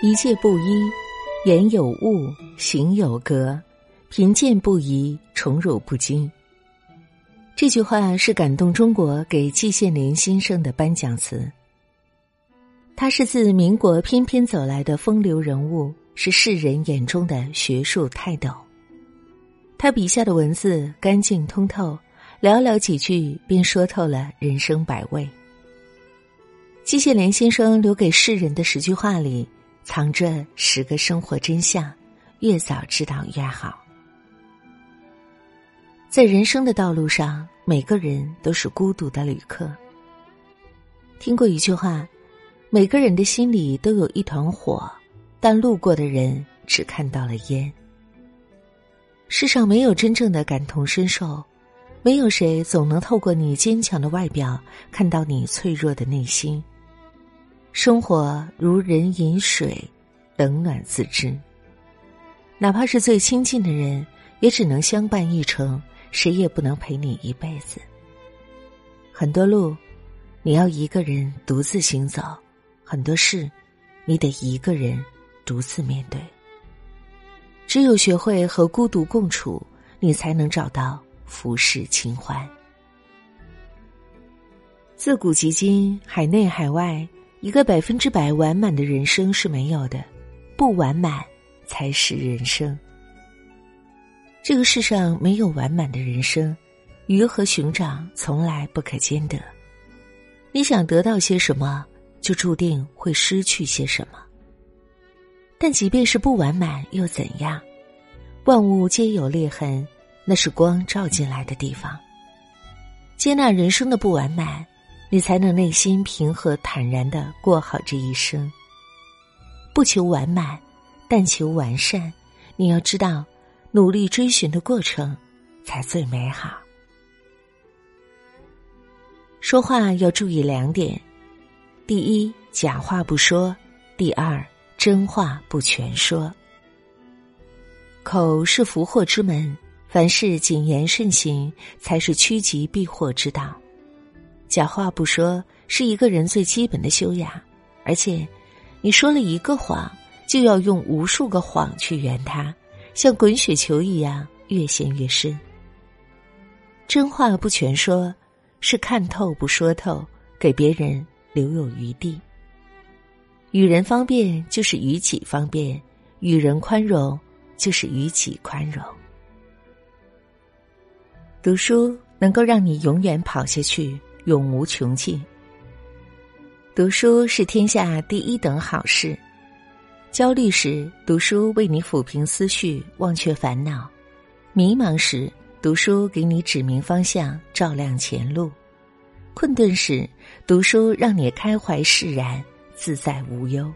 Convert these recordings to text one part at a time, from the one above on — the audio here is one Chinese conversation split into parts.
一介布衣，言有物，行有格，贫贱不移，宠辱不惊。这句话是感动中国给季羡林先生的颁奖词。他是自民国翩翩走来的风流人物，是世人眼中的学术泰斗。他笔下的文字干净通透，寥寥几句便说透了人生百味。季羡林先生留给世人的十句话里，藏着十个生活真相，越早知道越好。在人生的道路上，每个人都是孤独的旅客。听过一句话：“每个人的心里都有一团火，但路过的人只看到了烟。”世上没有真正的感同身受，没有谁总能透过你坚强的外表看到你脆弱的内心。生活如人饮水，冷暖自知。哪怕是最亲近的人，也只能相伴一程。谁也不能陪你一辈子。很多路，你要一个人独自行走；很多事，你得一个人独自面对。只有学会和孤独共处，你才能找到浮世清欢。自古及今，海内海外，一个百分之百完满的人生是没有的，不完满才是人生。这个世上没有完满的人生，鱼和熊掌从来不可兼得。你想得到些什么，就注定会失去些什么。但即便是不完满又怎样？万物皆有裂痕，那是光照进来的地方。接纳人生的不完满，你才能内心平和坦然的过好这一生。不求完满，但求完善。你要知道。努力追寻的过程，才最美好。说话要注意两点：第一，假话不说；第二，真话不全说。口是福祸之门，凡事谨言慎行，才是趋吉避祸之道。假话不说，是一个人最基本的修养。而且，你说了一个谎，就要用无数个谎去圆它。像滚雪球一样越陷越深。真话不全说，是看透不说透，给别人留有余地。与人方便就是与己方便，与人宽容就是与己宽容。读书能够让你永远跑下去，永无穷尽。读书是天下第一等好事。焦虑时，读书为你抚平思绪，忘却烦恼；迷茫时，读书给你指明方向，照亮前路；困顿时，读书让你开怀释然，自在无忧。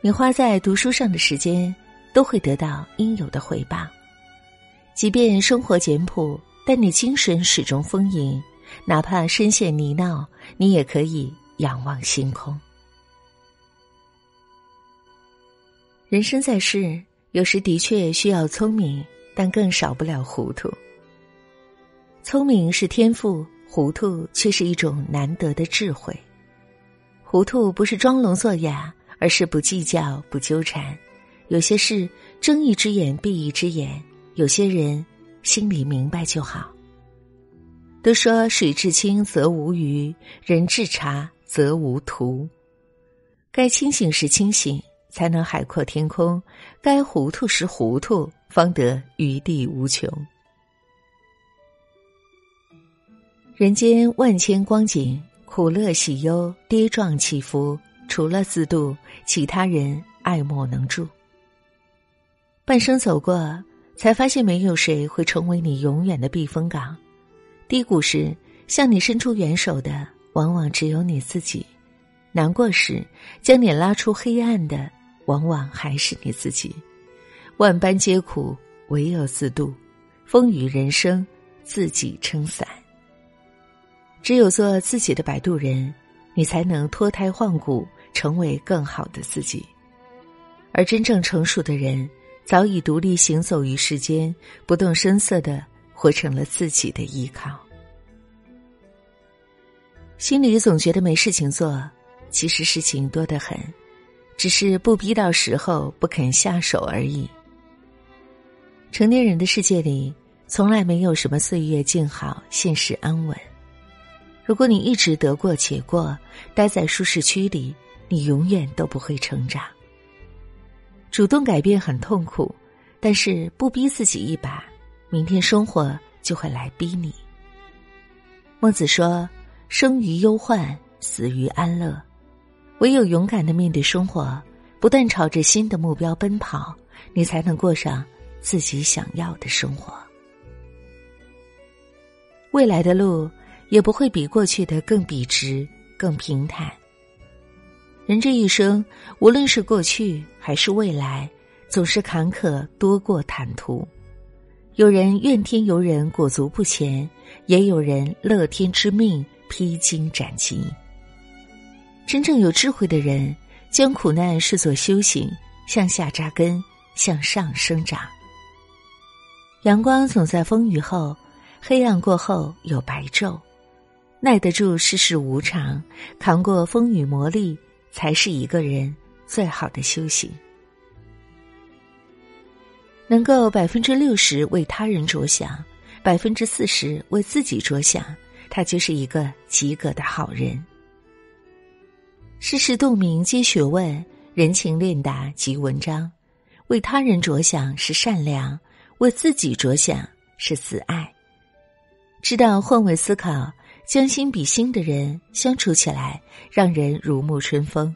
你花在读书上的时间，都会得到应有的回报。即便生活简朴，但你精神始终丰盈；哪怕深陷泥淖，你也可以仰望星空。人生在世，有时的确需要聪明，但更少不了糊涂。聪明是天赋，糊涂却是一种难得的智慧。糊涂不是装聋作哑，而是不计较、不纠缠。有些事睁一只眼闭一只眼，有些人心里明白就好。都说水至清则无鱼，人至察则无徒。该清醒时清醒。才能海阔天空，该糊涂时糊涂，方得余地无穷。人间万千光景，苦乐喜忧，跌撞起伏，除了自渡，其他人爱莫能助。半生走过，才发现没有谁会成为你永远的避风港。低谷时，向你伸出援手的，往往只有你自己；难过时，将你拉出黑暗的。往往还是你自己，万般皆苦，唯有自渡；风雨人生，自己撑伞。只有做自己的摆渡人，你才能脱胎换骨，成为更好的自己。而真正成熟的人，早已独立行走于世间，不动声色的活成了自己的依靠。心里总觉得没事情做，其实事情多得很。只是不逼到时候不肯下手而已。成年人的世界里，从来没有什么岁月静好、现实安稳。如果你一直得过且过，待在舒适区里，你永远都不会成长。主动改变很痛苦，但是不逼自己一把，明天生活就会来逼你。孟子说：“生于忧患，死于安乐。”唯有勇敢的面对生活，不断朝着新的目标奔跑，你才能过上自己想要的生活。未来的路也不会比过去的更笔直、更平坦。人这一生，无论是过去还是未来，总是坎坷多过坦途。有人怨天尤人、裹足不前，也有人乐天知命、披荆斩棘。真正有智慧的人，将苦难视作修行，向下扎根，向上生长。阳光总在风雨后，黑暗过后有白昼。耐得住世事无常，扛过风雨磨砺，才是一个人最好的修行。能够百分之六十为他人着想，百分之四十为自己着想，他就是一个及格的好人。世事洞明皆学问，人情练达即文章。为他人着想是善良，为自己着想是自爱。知道换位思考、将心比心的人，相处起来让人如沐春风。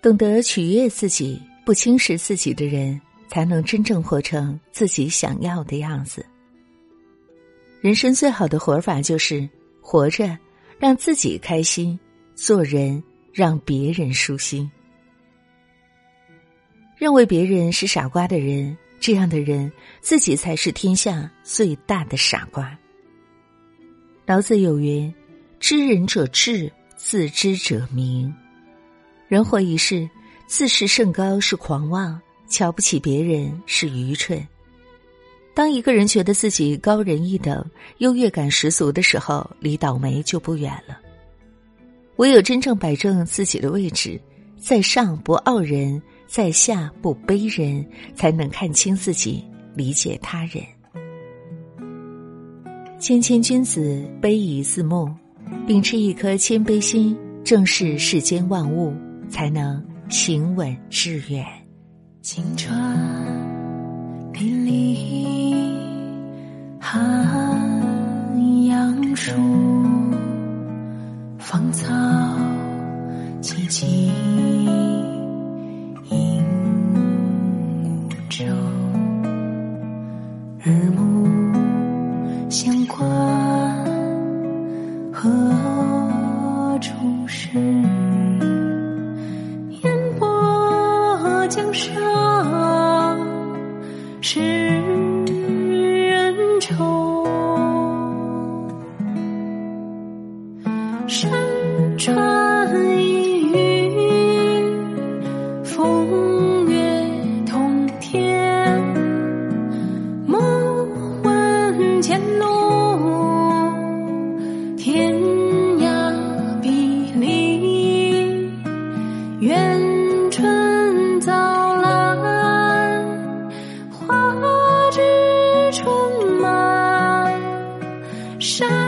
懂得取悦自己、不轻视自己的人，才能真正活成自己想要的样子。人生最好的活法就是活着，让自己开心，做人。让别人舒心。认为别人是傻瓜的人，这样的人自己才是天下最大的傻瓜。老子有云：“知人者智，自知者明。”人活一世，自视甚高是狂妄，瞧不起别人是愚蠢。当一个人觉得自己高人一等、优越感十足的时候，离倒霉就不远了。唯有真正摆正自己的位置，在上不傲人，在下不卑人，才能看清自己，理解他人。谦谦君子，卑以自牧，秉持一颗谦卑心，正视世间万物，才能行稳致远。青春地里寒杨树。芳草萋萋山。